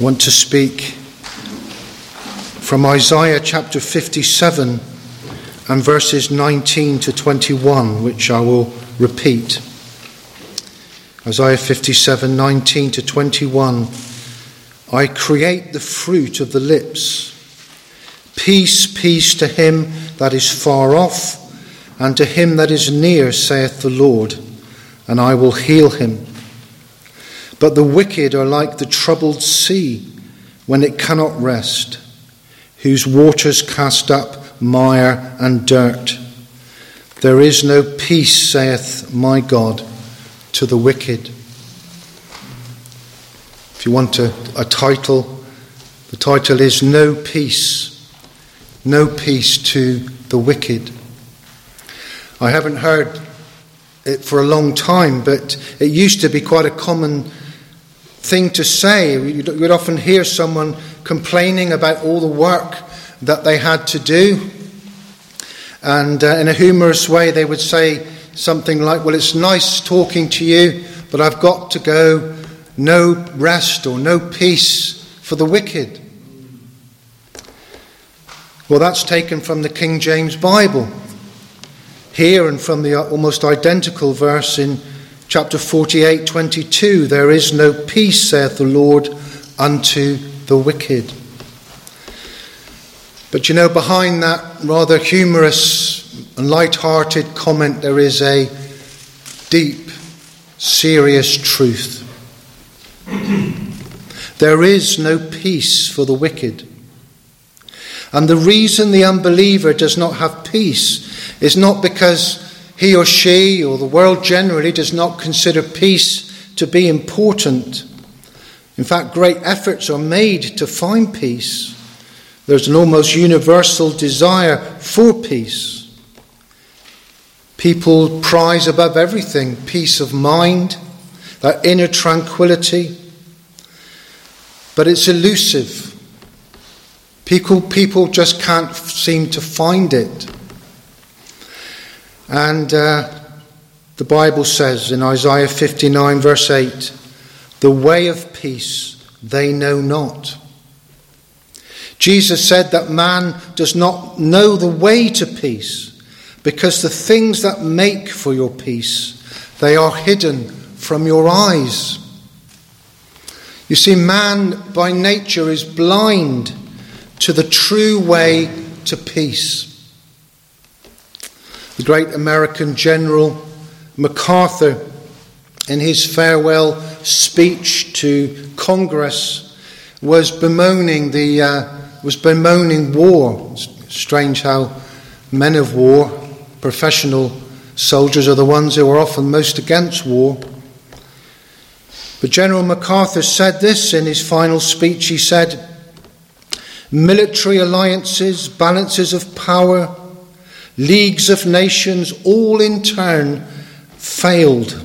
want to speak from Isaiah chapter 57 and verses 19 to 21, which I will repeat. Isaiah 57 19 to 21. I create the fruit of the lips. Peace, peace to him that is far off, and to him that is near, saith the Lord, and I will heal him. But the wicked are like the troubled sea when it cannot rest, whose waters cast up mire and dirt. There is no peace, saith my God, to the wicked. If you want a, a title, the title is No Peace. No peace to the wicked. I haven't heard it for a long time, but it used to be quite a common thing to say. You'd often hear someone complaining about all the work that they had to do. And uh, in a humorous way, they would say something like, Well, it's nice talking to you, but I've got to go. No rest or no peace for the wicked. Well, that's taken from the King James Bible. Here and from the almost identical verse in Chapter 48, 22 There is no peace, saith the Lord, unto the wicked. But you know, behind that rather humorous and light-hearted comment, there is a deep, serious truth. there is no peace for the wicked. And the reason the unbeliever does not have peace is not because he or she or the world generally does not consider peace to be important. In fact, great efforts are made to find peace. There's an almost universal desire for peace. People prize above everything peace of mind, that inner tranquility. But it's elusive. People, people just can't seem to find it. And uh, the Bible says in Isaiah 59, verse 8, the way of peace they know not. Jesus said that man does not know the way to peace because the things that make for your peace they are hidden from your eyes. You see man by nature is blind to the true way to peace. The great American General MacArthur, in his farewell speech to Congress, was bemoaning, the, uh, was bemoaning war. It's strange how men of war, professional soldiers, are the ones who are often most against war. But General MacArthur said this in his final speech. He said, Military alliances, balances of power, leagues of nations, all in turn failed,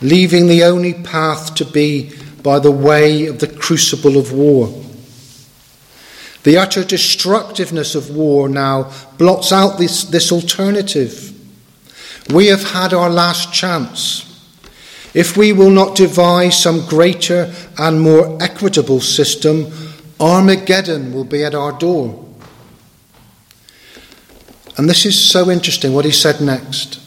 leaving the only path to be by the way of the crucible of war. The utter destructiveness of war now blots out this, this alternative. We have had our last chance. If we will not devise some greater and more equitable system, Armageddon will be at our door. And this is so interesting what he said next.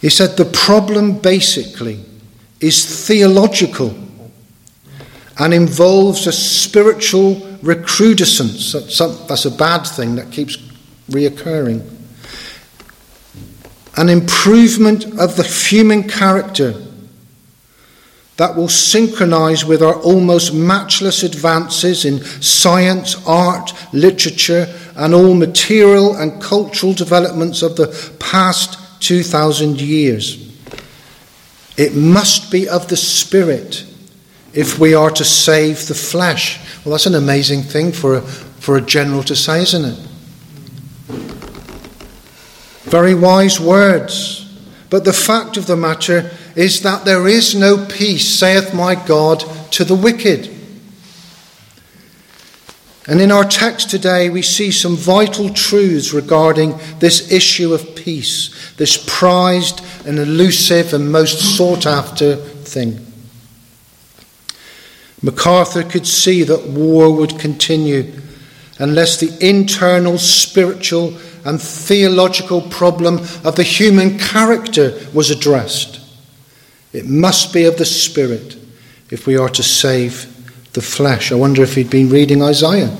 He said the problem basically is theological and involves a spiritual recrudescence. That's a bad thing that keeps reoccurring. An improvement of the human character that will synchronize with our almost matchless advances in science, art, literature, and all material and cultural developments of the past 2,000 years. It must be of the Spirit if we are to save the flesh. Well, that's an amazing thing for a, for a general to say, isn't it? Very wise words. But the fact of the matter is that there is no peace, saith my God, to the wicked. And in our text today, we see some vital truths regarding this issue of peace, this prized and elusive and most sought after thing. MacArthur could see that war would continue unless the internal spiritual and theological problem of the human character was addressed. It must be of the Spirit if we are to save the flesh. I wonder if he'd been reading Isaiah.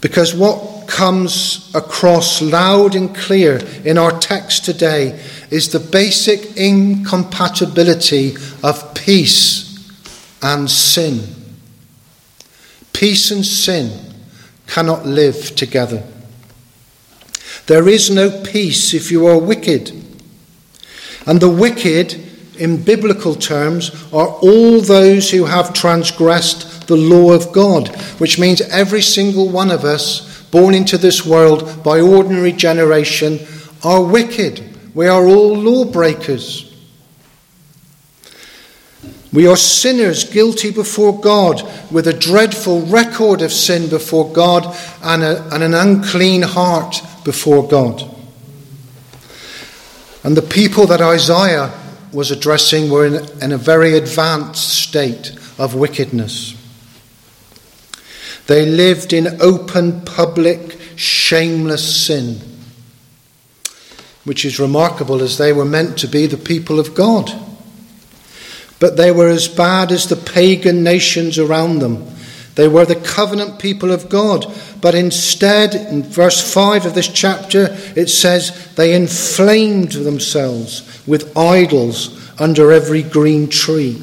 Because what comes across loud and clear in our text today is the basic incompatibility of peace and sin. Peace and sin cannot live together. There is no peace if you are wicked. And the wicked, in biblical terms, are all those who have transgressed the law of God, which means every single one of us born into this world by ordinary generation are wicked. We are all lawbreakers. We are sinners guilty before God with a dreadful record of sin before God and, a, and, an unclean heart before God. And the people that Isaiah was addressing were in, in a very advanced state of wickedness. They lived in open, public, shameless sin, which is remarkable as they were meant to be the people of God but they were as bad as the pagan nations around them. They were the covenant people of God, but instead, in verse 5 of this chapter, it says they inflamed themselves with idols under every green tree.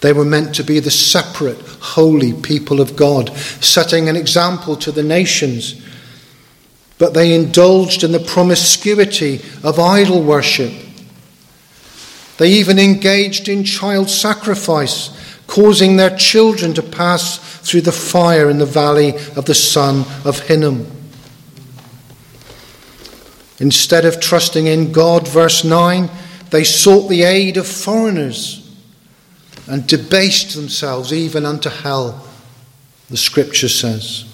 They were meant to be the separate, holy people of God, setting an example to the nations. But they indulged in the promiscuity of idol worship they even engaged in child sacrifice, causing their children to pass through the fire in the valley of the son of Hinnom. Instead of trusting in God, verse 9, they sought the aid of foreigners and debased themselves even unto hell, the scripture says.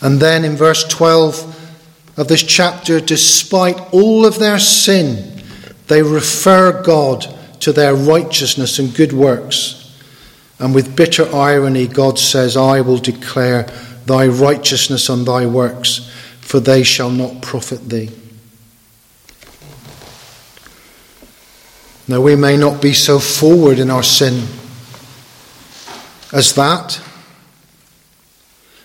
And then in verse 12 of this chapter, despite all of their sin, they refer God to their righteousness and good works. And with bitter irony, God says, I will declare thy righteousness and thy works, for they shall not profit thee. Now, we may not be so forward in our sin as that.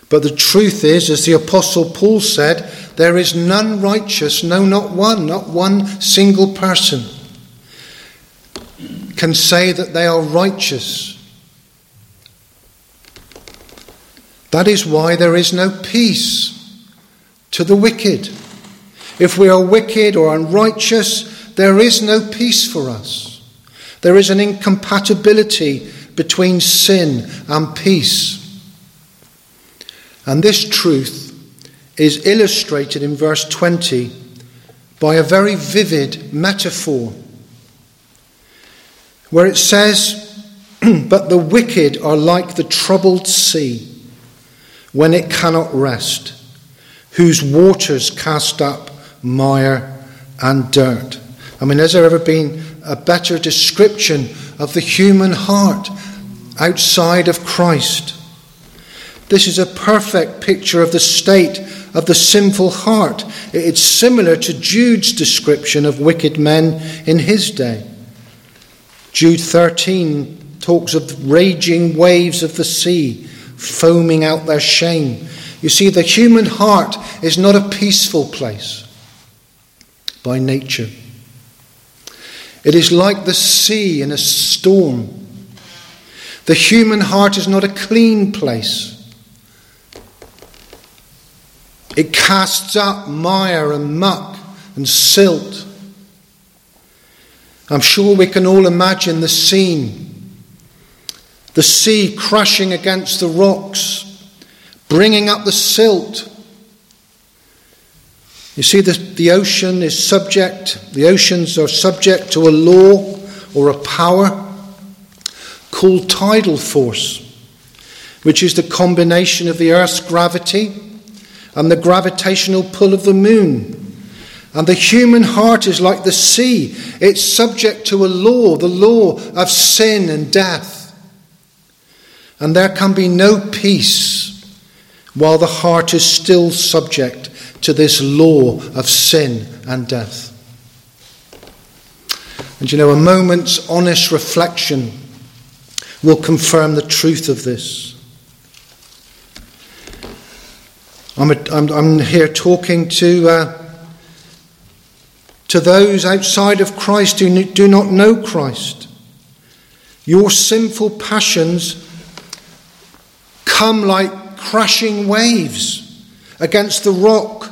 But the truth is, as the Apostle Paul said, there is none righteous, no, not one, not one single person can say that they are righteous. That is why there is no peace to the wicked. If we are wicked or unrighteous, there is no peace for us. There is an incompatibility between sin and peace. And this truth is illustrated in verse 20 by a very vivid metaphor where it says, But the wicked are like the troubled sea when it cannot rest, whose waters cast up mire and dirt. I mean, has there ever been a better description of the human heart outside of Christ? This is a perfect picture of the state of the sinful heart. It's similar to Jude's description of wicked men in his day. Jude 13 talks of raging waves of the sea, foaming out their shame. You see, the human heart is not a peaceful place by nature. It is like the sea in a storm. The human heart is not a clean place. It casts up mire and muck and silt. I'm sure we can all imagine the scene the sea crashing against the rocks, bringing up the silt. You see, the, the ocean is subject, the oceans are subject to a law or a power called tidal force, which is the combination of the Earth's gravity and the gravitational pull of the moon. And the human heart is like the sea. It's subject to a law, the law of sin and death. And there can be no peace while the heart is still subject to this law of sin and death. And you know, a moment's honest reflection will confirm the truth of this. I'm, a, I'm, I'm here talking to, uh, to those outside of Christ who do not know Christ. Your sinful passions come like crashing waves against the rock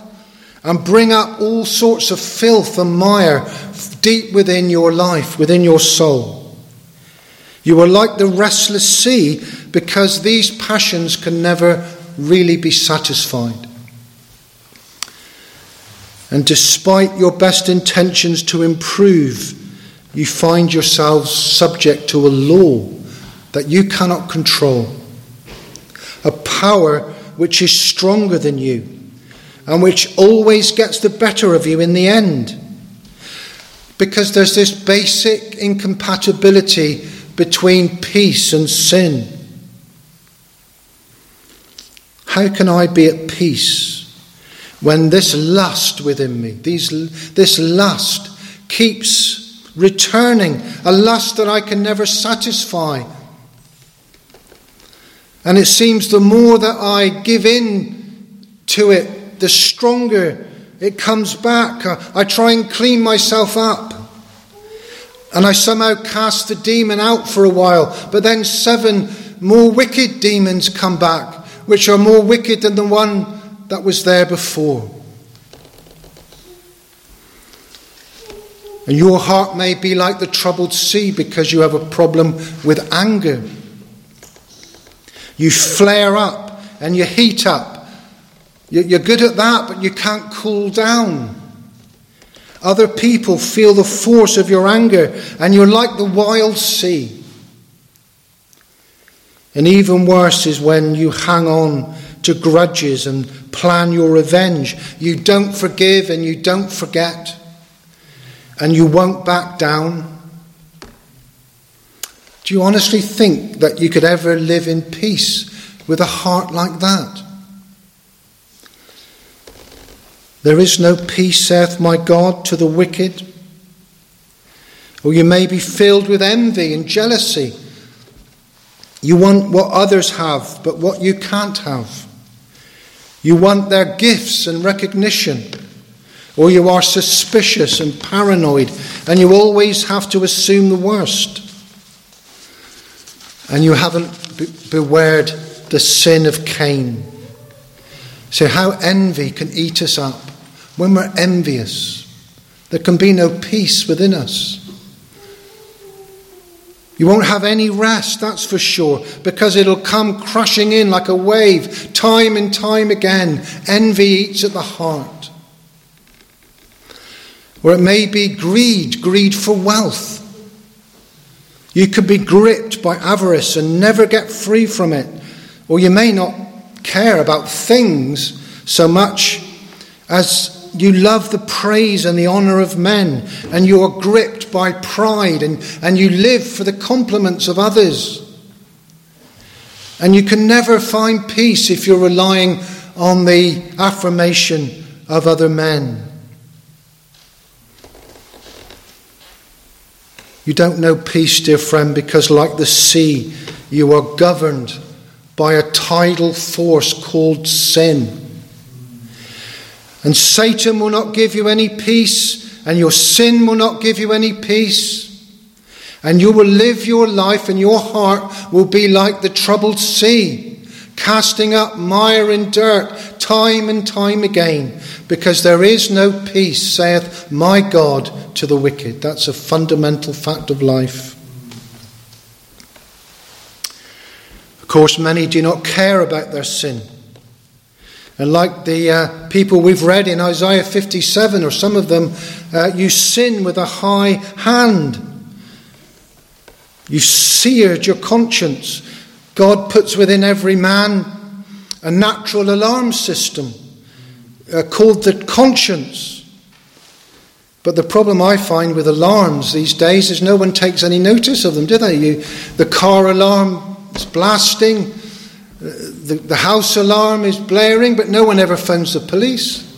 and bring up all sorts of filth and mire deep within your life, within your soul. You are like the restless sea because these passions can never really be satisfied. And despite your best intentions to improve, you find yourselves subject to a law that you cannot control a power which is stronger than you and which always gets the better of you in the end. Because there's this basic incompatibility between peace and sin. How can I be at peace when this lust within me, these, this lust, keeps returning, a lust that I can never satisfy? And it seems the more that I give in to it, the stronger it comes back. Uh, I try and clean myself up. And I somehow cast the demon out for a while. But then seven more wicked demons come back, which are more wicked than the one that was there before. And your heart may be like the troubled sea because you have a problem with anger. You flare up and you heat up. You're good at that, but you can't cool down. Other people feel the force of your anger, and you're like the wild sea. And even worse is when you hang on to grudges and plan your revenge. You don't forgive and you don't forget, and you won't back down. Do you honestly think that you could ever live in peace with a heart like that? There is no peace, saith my God, to the wicked. Or you may be filled with envy and jealousy. You want what others have, but what you can't have. You want their gifts and recognition. Or you are suspicious and paranoid, and you always have to assume the worst and you haven't be- bewared the sin of Cain. So, how envy can eat us up. When we're envious, there can be no peace within us. You won't have any rest, that's for sure, because it'll come crashing in like a wave, time and time again. Envy eats at the heart. Or it may be greed, greed for wealth. You could be gripped by avarice and never get free from it. Or you may not care about things so much as you love the praise and the honour of men, and you are gripped by pride, and, and you live for the compliments of others. And you can never find peace if you're relying on the affirmation of other men. You don't know peace, dear friend, because like the sea, you are governed by a tidal force called sin. And Satan will not give you any peace, and your sin will not give you any peace. And you will live your life, and your heart will be like the troubled sea, casting up mire and dirt time and time again, because there is no peace, saith my God to the wicked. That's a fundamental fact of life. Of course, many do not care about their sin. And like the uh, people we've read in Isaiah 57, or some of them, uh, you sin with a high hand. You've seared your conscience. God puts within every man a natural alarm system uh, called the conscience. But the problem I find with alarms these days is no one takes any notice of them, do they? You, the car alarm is blasting, the, the house alarm is blaring, but no one ever phones the police.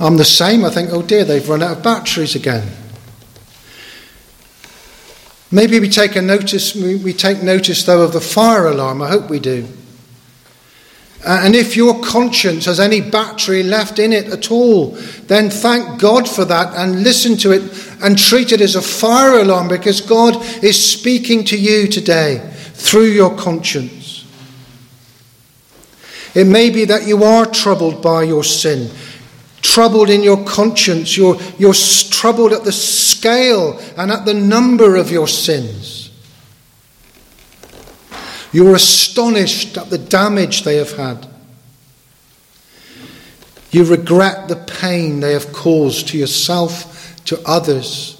I'm the same. I think, oh dear, they've run out of batteries again. Maybe we take a notice. We take notice though of the fire alarm. I hope we do. Uh, and if your conscience has any battery left in it at all, then thank God for that and listen to it and treat it as a fire alarm because God is speaking to you today through your conscience. It may be that you are troubled by your sin, troubled in your conscience, you're, you're troubled at the scale and at the number of your sins. You're astonished at the damage they have had. You regret the pain they have caused to yourself, to others.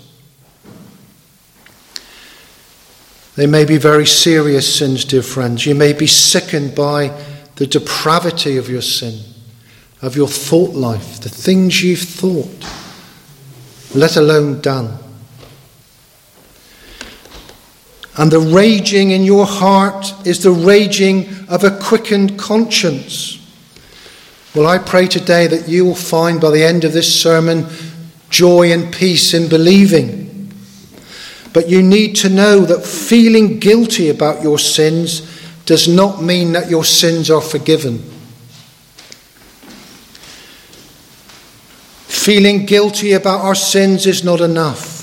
They may be very serious sins, dear friends. You may be sickened by the depravity of your sin, of your thought life, the things you've thought, let alone done. And the raging in your heart is the raging of a quickened conscience. Well, I pray today that you will find by the end of this sermon joy and peace in believing. But you need to know that feeling guilty about your sins does not mean that your sins are forgiven. Feeling guilty about our sins is not enough.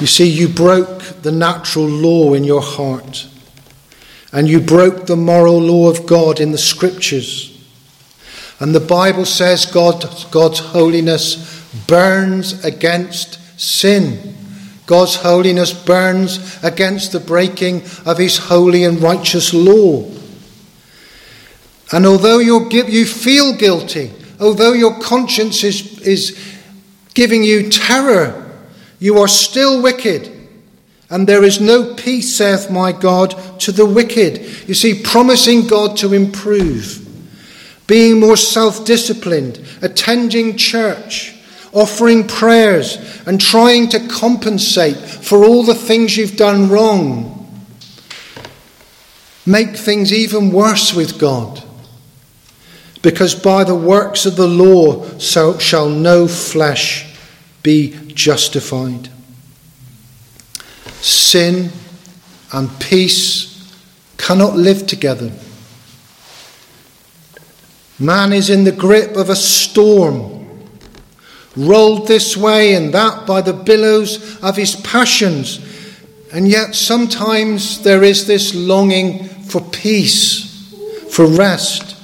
You see, you broke the natural law in your heart, and you broke the moral law of God in the scriptures. And the Bible says God, God's holiness burns against sin. God's holiness burns against the breaking of his holy and righteous law. And although you feel guilty, although your conscience is, is giving you terror, you are still wicked, and there is no peace, saith my God, to the wicked. You see, promising God to improve, being more self disciplined, attending church, offering prayers, and trying to compensate for all the things you've done wrong make things even worse with God. Because by the works of the law so shall no flesh be justified. Sin and peace cannot live together. Man is in the grip of a storm, rolled this way and that by the billows of his passions. And yet sometimes there is this longing for peace, for rest.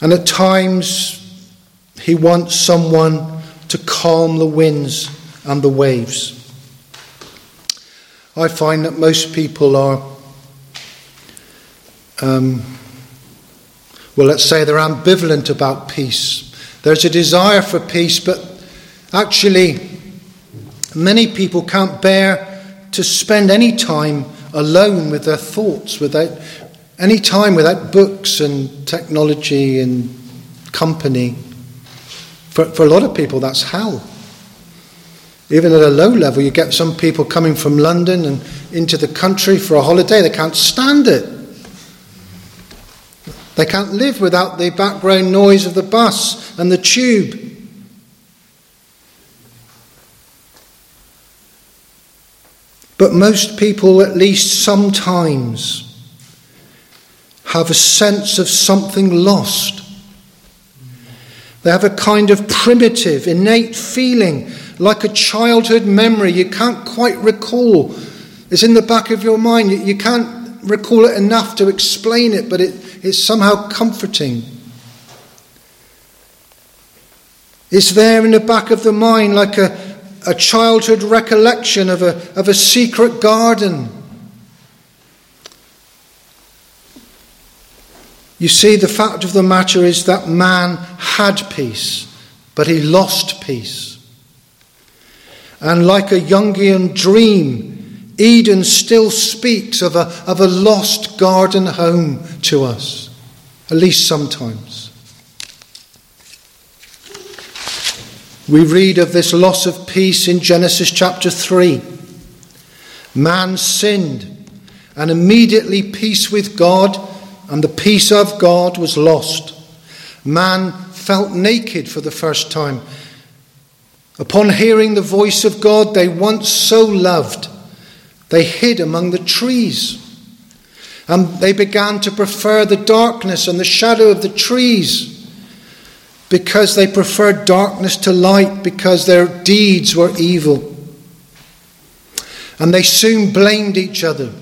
And at times he wants someone to calm the winds and the waves. I find that most people are, um, well, let's say they're ambivalent about peace. There's a desire for peace, but actually, many people can't bear to spend any time alone with their thoughts, without any time without books and technology and company. For, for a lot of people, that's hell. Even at a low level, you get some people coming from London and into the country for a holiday, they can't stand it. They can't live without the background noise of the bus and the tube. But most people, at least sometimes, have a sense of something lost they have a kind of primitive, innate feeling, like a childhood memory you can't quite recall. It's in the back of your mind. You can't recall it enough to explain it, but it, it's somehow comforting. It's there in the back of the mind like a, a childhood recollection of a, of a secret garden You see, the fact of the matter is that man had peace, but he lost peace. And like a Jungian dream, Eden still speaks of a, of a lost garden home to us, at least sometimes. We read of this loss of peace in Genesis chapter 3. Man sinned, and immediately peace with God and the peace of God was lost. Man felt naked for the first time. Upon hearing the voice of God they once so loved, they hid among the trees. And they began to prefer the darkness and the shadow of the trees because they preferred darkness to light because their deeds were evil. And they soon blamed each other.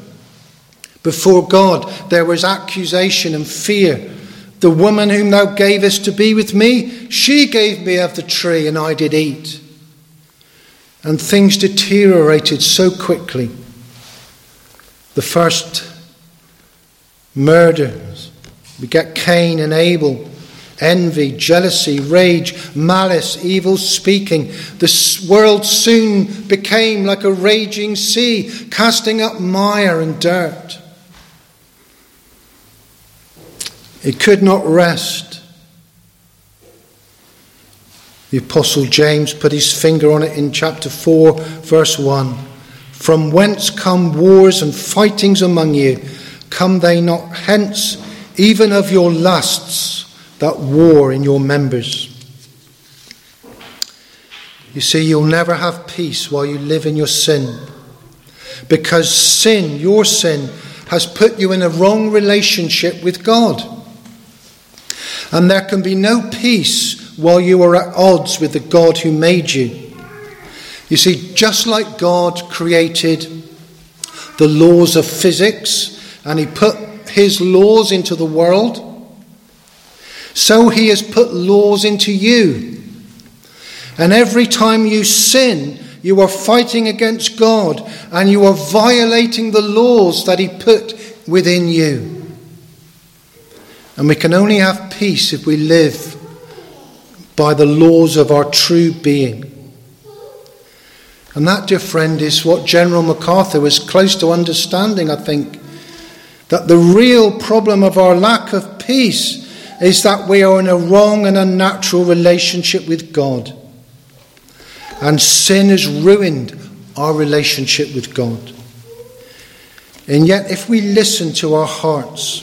Before God, there was accusation and fear. The woman whom thou gavest to be with me, she gave me of the tree, and I did eat. And things deteriorated so quickly. The first murders, we get Cain and Abel, envy, jealousy, rage, malice, evil speaking. The world soon became like a raging sea, casting up mire and dirt. It could not rest. The Apostle James put his finger on it in chapter 4, verse 1. From whence come wars and fightings among you? Come they not hence, even of your lusts that war in your members? You see, you'll never have peace while you live in your sin. Because sin, your sin, has put you in a wrong relationship with God. And there can be no peace while you are at odds with the God who made you. You see, just like God created the laws of physics and He put His laws into the world, so He has put laws into you. And every time you sin, you are fighting against God and you are violating the laws that He put within you. And we can only have peace if we live by the laws of our true being. And that, dear friend, is what General MacArthur was close to understanding, I think. That the real problem of our lack of peace is that we are in a wrong and unnatural relationship with God. And sin has ruined our relationship with God. And yet, if we listen to our hearts,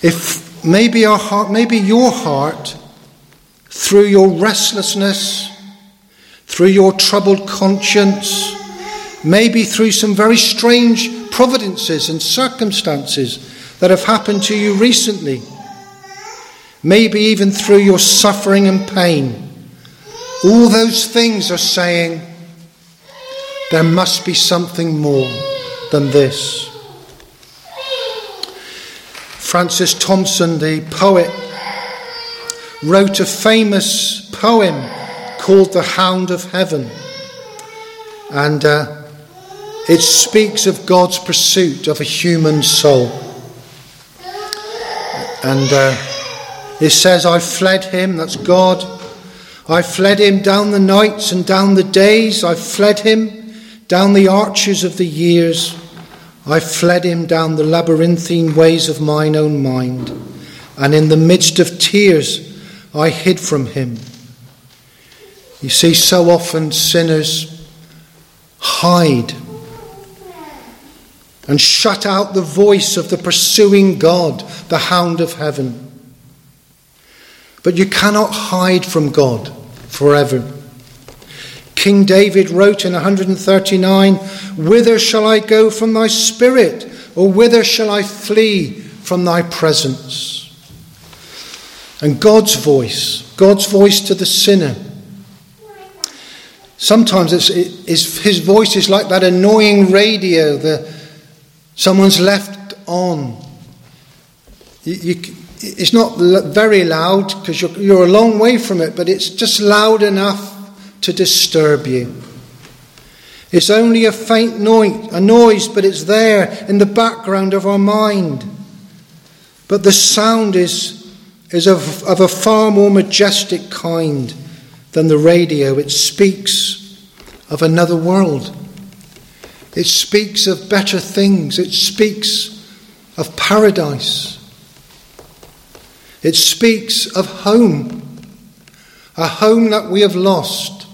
if maybe our heart, maybe your heart, through your restlessness, through your troubled conscience, maybe through some very strange providences and circumstances that have happened to you recently, maybe even through your suffering and pain, all those things are saying there must be something more than this. Francis Thompson, the poet, wrote a famous poem called The Hound of Heaven. And uh, it speaks of God's pursuit of a human soul. And uh, it says, I fled him, that's God. I fled him down the nights and down the days. I fled him down the arches of the years. I fled him down the labyrinthine ways of mine own mind, and in the midst of tears I hid from him. You see, so often sinners hide and shut out the voice of the pursuing God, the hound of heaven. But you cannot hide from God forever. King David wrote in 139 Whither shall I go from thy spirit? Or whither shall I flee from thy presence? And God's voice, God's voice to the sinner. Sometimes it's, it's, his voice is like that annoying radio that someone's left on. You, you, it's not very loud because you're, you're a long way from it, but it's just loud enough to disturb you. It's only a faint noise, a noise, but it's there in the background of our mind. But the sound is, is of, of a far more majestic kind than the radio. It speaks of another world. It speaks of better things. It speaks of paradise. It speaks of home a home that we have lost.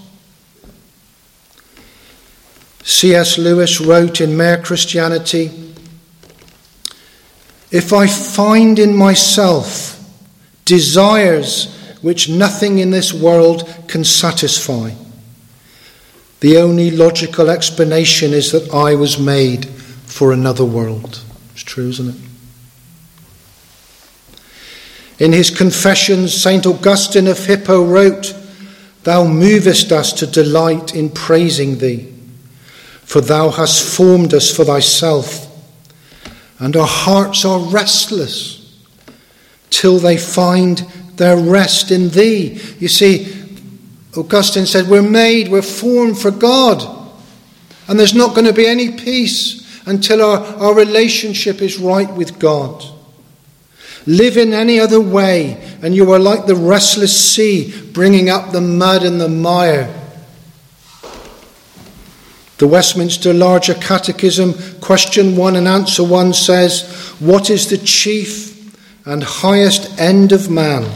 C.S. Lewis wrote in Mere Christianity If I find in myself desires which nothing in this world can satisfy, the only logical explanation is that I was made for another world. It's true, isn't it? In his Confessions, St. Augustine of Hippo wrote, Thou movest us to delight in praising thee, for thou hast formed us for thyself, and our hearts are restless till they find their rest in thee. You see, Augustine said, We're made, we're formed for God, and there's not going to be any peace until our, our relationship is right with God. Live in any other way, and you are like the restless sea bringing up the mud and the mire. The Westminster Larger Catechism, question 1 and answer 1 says, What is the chief and highest end of man?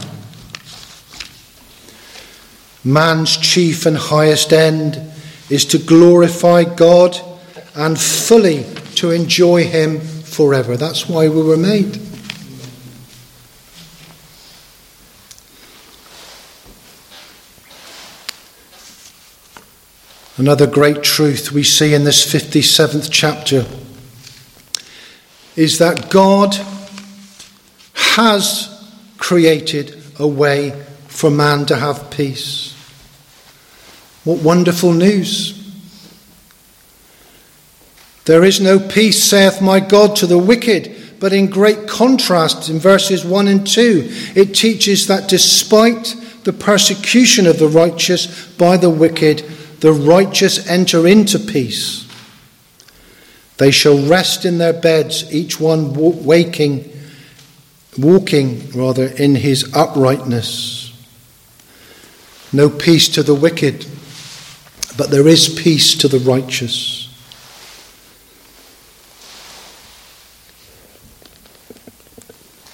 Man's chief and highest end is to glorify God and fully to enjoy Him forever. That's why we were made. Another great truth we see in this 57th chapter is that God has created a way for man to have peace. What wonderful news! There is no peace, saith my God, to the wicked. But in great contrast, in verses 1 and 2, it teaches that despite the persecution of the righteous by the wicked, the righteous enter into peace. They shall rest in their beds, each one waking, walking rather in his uprightness. No peace to the wicked, but there is peace to the righteous.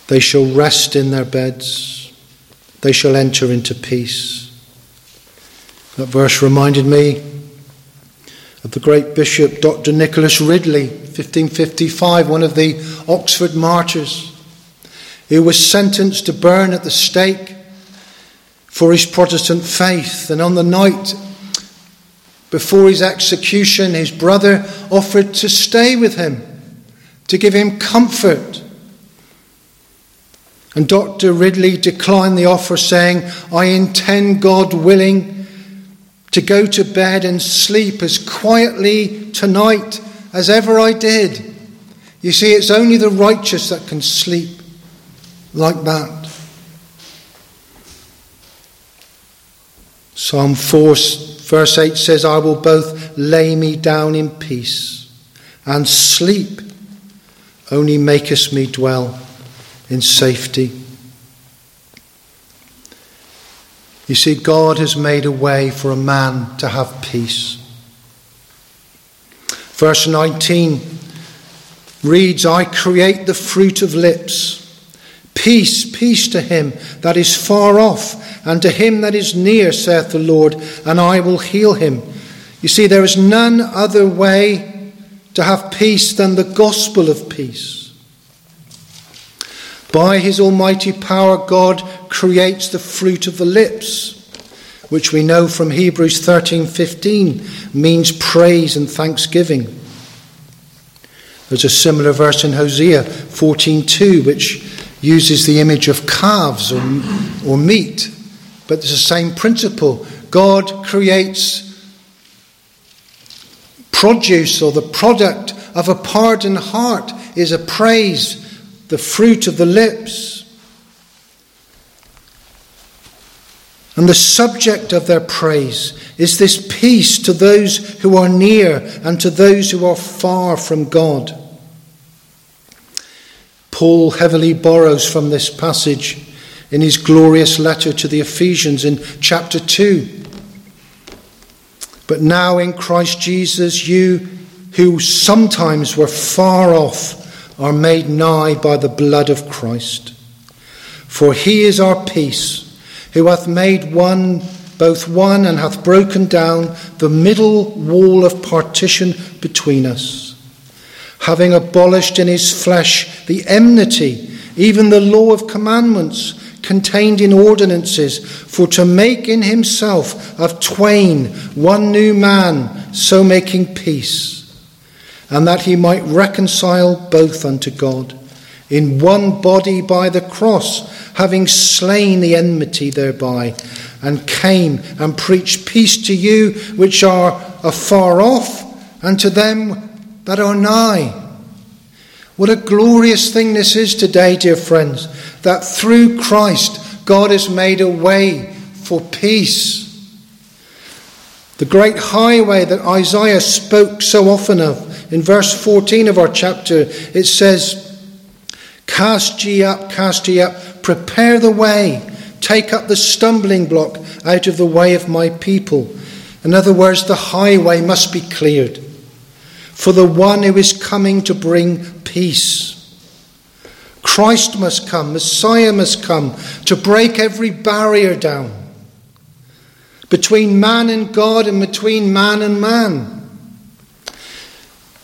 They shall rest in their beds. They shall enter into peace. That verse reminded me of the great Bishop Dr. Nicholas Ridley, 1555, one of the Oxford martyrs, who was sentenced to burn at the stake for his Protestant faith. And on the night before his execution, his brother offered to stay with him, to give him comfort. And Dr. Ridley declined the offer, saying, I intend, God willing, to go to bed and sleep as quietly tonight as ever I did. You see, it's only the righteous that can sleep like that. Psalm 4, verse 8 says, I will both lay me down in peace and sleep, only makest me dwell in safety. You see, God has made a way for a man to have peace. Verse 19 reads, I create the fruit of lips. Peace, peace to him that is far off, and to him that is near, saith the Lord, and I will heal him. You see, there is none other way to have peace than the gospel of peace. By his almighty power, God creates the fruit of the lips, which we know from Hebrews 13:15 means praise and thanksgiving. There's a similar verse in Hosea 14:2 which uses the image of calves or, or meat, but it's the same principle. God creates produce or the product of a pardoned heart is a praise the fruit of the lips. And the subject of their praise is this peace to those who are near and to those who are far from God. Paul heavily borrows from this passage in his glorious letter to the Ephesians in chapter 2. But now in Christ Jesus, you who sometimes were far off, are made nigh by the blood of Christ. For he is our peace, who hath made one, both one, and hath broken down the middle wall of partition between us, having abolished in his flesh the enmity, even the law of commandments contained in ordinances, for to make in himself of twain one new man, so making peace, and that he might reconcile both unto God in one body by the cross, having slain the enmity thereby, and came and preached peace to you which are afar off, and to them that are nigh. What a glorious thing this is today, dear friends, that through Christ God has made a way for peace. The great highway that Isaiah spoke so often of. In verse 14 of our chapter, it says, Cast ye up, cast ye up, prepare the way, take up the stumbling block out of the way of my people. In other words, the highway must be cleared for the one who is coming to bring peace. Christ must come, Messiah must come to break every barrier down between man and God and between man and man.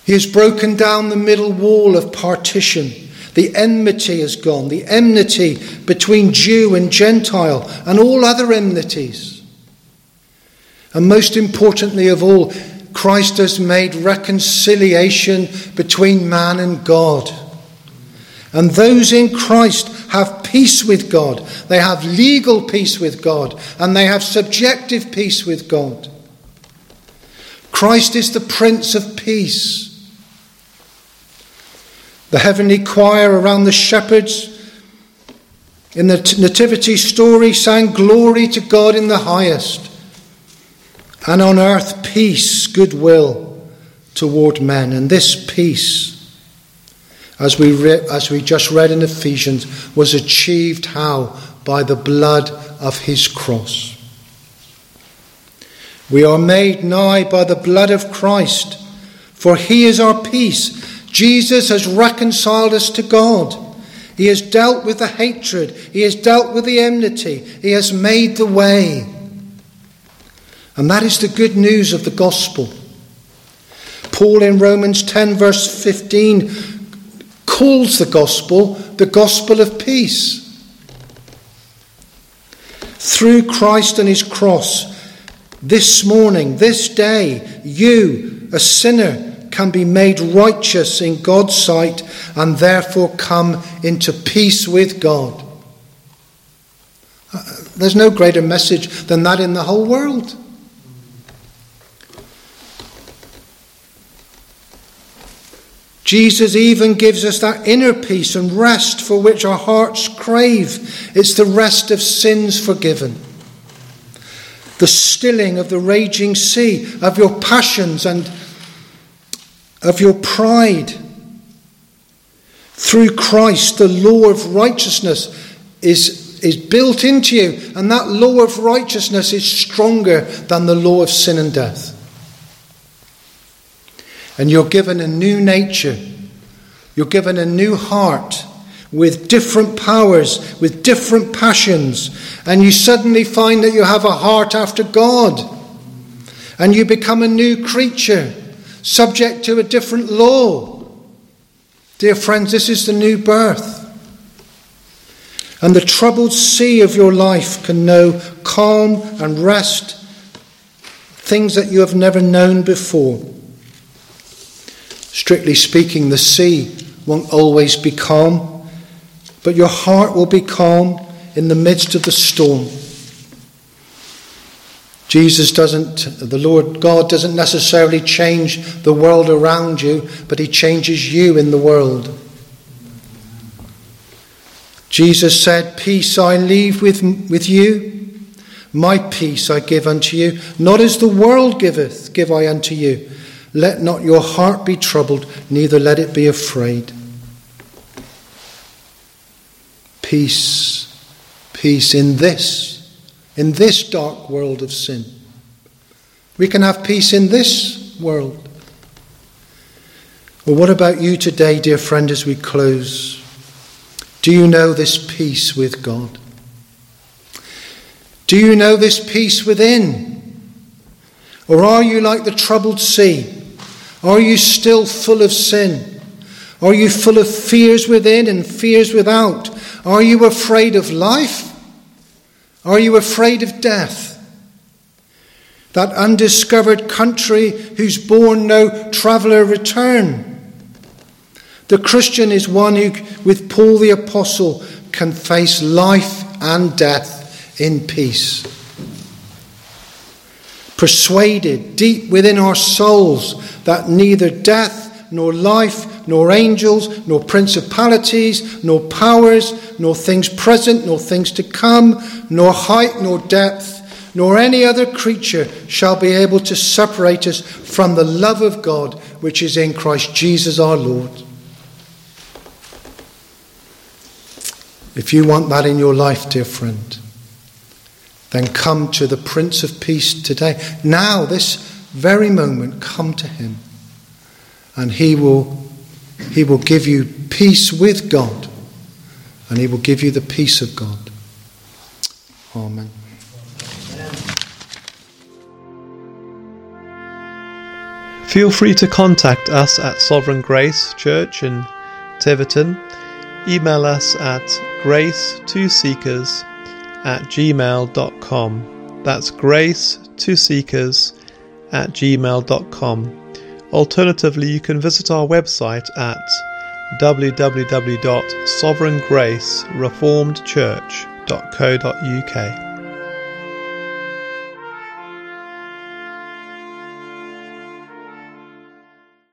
He has broken down the middle wall of partition the enmity is gone, the enmity between Jew and Gentile, and all other enmities. And most importantly of all, Christ has made reconciliation between man and God. And those in Christ have peace with God. They have legal peace with God. And they have subjective peace with God. Christ is the Prince of Peace. The heavenly choir around the shepherds in the Nativity story sang Glory to God in the highest, and on earth peace, goodwill toward men. And this peace, as we, re- as we just read in Ephesians, was achieved how? By the blood of his cross. We are made nigh by the blood of Christ, for he is our peace Jesus has reconciled us to God. He has dealt with the hatred. He has dealt with the enmity. He has made the way. And that is the good news of the gospel. Paul in Romans 10, verse 15, calls the gospel the gospel of peace. Through Christ and his cross, this morning, this day, you, a sinner, can be made righteous in God's sight and therefore come into peace with God. Uh, there's no greater message than that in the whole world. Jesus even gives us that inner peace and rest for which our hearts crave. It's the rest of sins forgiven, the stilling of the raging sea, of your passions and of your pride. Through Christ, the law of righteousness is, is built into you, and that law of righteousness is stronger than the law of sin and death. And you're given a new nature, you're given a new heart with different powers, with different passions, and you suddenly find that you have a heart after God, and you become a new creature subject to a different law. Dear friends, this is the new birth. And the troubled sea of your life can know calm and rest, things that you have never known before. Strictly speaking, the sea won't always be calm, but your heart will be calm in the midst of the storm. Jesus doesn't, the Lord God doesn't necessarily change the world around you, but He changes you in the world. Jesus said, Peace I leave with, with you, my peace I give unto you, not as the world giveth, give I unto you. Let not your heart be troubled, neither let it be afraid. Peace, peace in this in this dark world of sin. We can have peace in this world. Well, what about you today, dear friend, as we close? Do you know this peace with God? Do you know this peace within? Or are you like the troubled sea? Are you still full of sin? Are you full of fears within and fears without? Are you afraid of life? Are you afraid of death? That undiscovered country whose bourne no traveller return. The Christian is one who, with Paul the Apostle, can face life and death in peace. Persuaded deep within our souls that neither death nor life, nor angels, nor principalities, nor powers, nor things present, nor things to come, nor height, nor depth, nor any other creature shall be able to separate us from the love of God which is in Christ Jesus our Lord. If you want that in your life, dear friend, then come to the Prince of Peace today. Now, this very moment, come to him, and he will, he will give you peace with God, and he will give you the peace of God. Amen. Feel free to contact us at Sovereign Grace Church in Tiverton. Email us at grace2seekers at gmail.com. That's grace2seekers at gmail.com. Alternatively, you can visit our website at www.sovereigngracereformedchurch.co.uk.